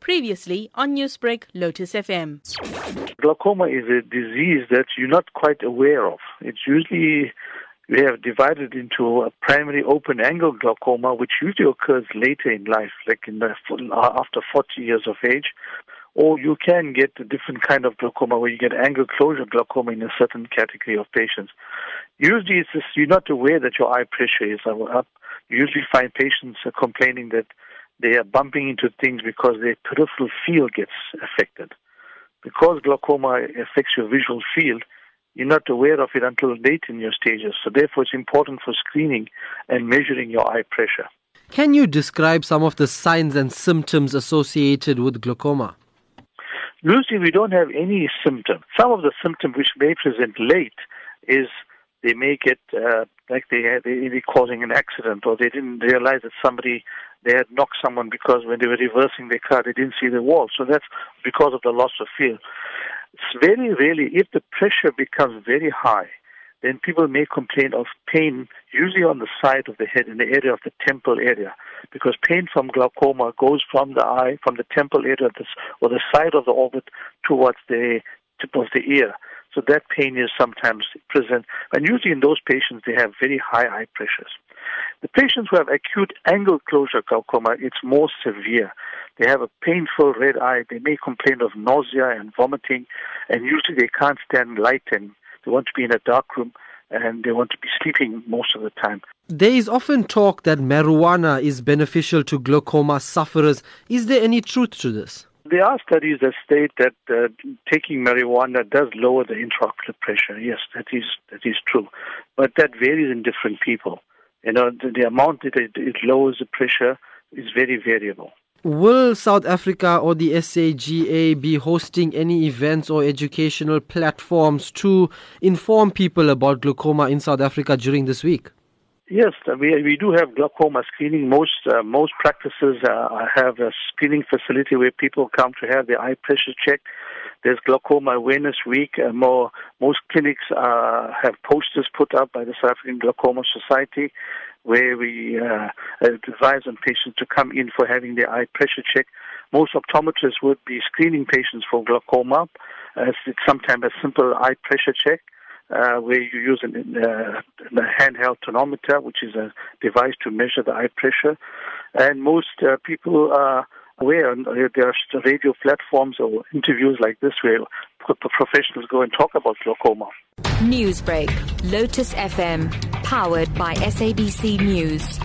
Previously on Newsbreak, Lotus FM. Glaucoma is a disease that you're not quite aware of. It's usually we have divided into a primary open angle glaucoma, which usually occurs later in life, like in the, after 40 years of age. Or you can get a different kind of glaucoma where you get angle closure glaucoma in a certain category of patients. Usually it's just, you're not aware that your eye pressure is up. You usually find patients complaining that they are bumping into things because their peripheral field gets affected. Because glaucoma affects your visual field, you're not aware of it until late in your stages. So therefore, it's important for screening and measuring your eye pressure. Can you describe some of the signs and symptoms associated with glaucoma? Usually, we don't have any symptom. Some of the symptoms which may present late is they may get uh, like they they be causing an accident or they didn't realize that somebody they had knocked someone because when they were reversing their car they didn't see the wall. So that's because of the loss of feel. It's very rarely if the pressure becomes very high, then people may complain of pain, usually on the side of the head, in the area of the temple area, because pain from glaucoma goes from the eye, from the temple area, or the side of the orbit towards the tip of the ear. So that pain is sometimes present, and usually in those patients they have very high eye pressures. The patients who have acute angle closure glaucoma, it's more severe. They have a painful red eye. They may complain of nausea and vomiting, and usually they can't stand light and they want to be in a dark room and they want to be sleeping most of the time. There is often talk that marijuana is beneficial to glaucoma sufferers. Is there any truth to this? There are studies that state that uh, taking marijuana does lower the intraocular pressure. Yes, that is that is true, but that varies in different people. You know, the, the amount that it, it lowers the pressure is very variable. Will South Africa or the SAGA be hosting any events or educational platforms to inform people about glaucoma in South Africa during this week? Yes, we we do have glaucoma screening. Most uh, most practices uh, have a screening facility where people come to have their eye pressure checked. There's Glaucoma Awareness Week. Uh, more, most clinics uh, have posters put up by the South African Glaucoma Society where we uh, advise on patients to come in for having their eye pressure checked. Most optometrists would be screening patients for glaucoma. Uh, it's sometimes a simple eye pressure check. Uh, where you use uh, a handheld tonometer, which is a device to measure the eye pressure. And most uh, people are aware, and there are radio platforms or interviews like this where the professionals go and talk about glaucoma. Newsbreak, Lotus FM, powered by SABC News.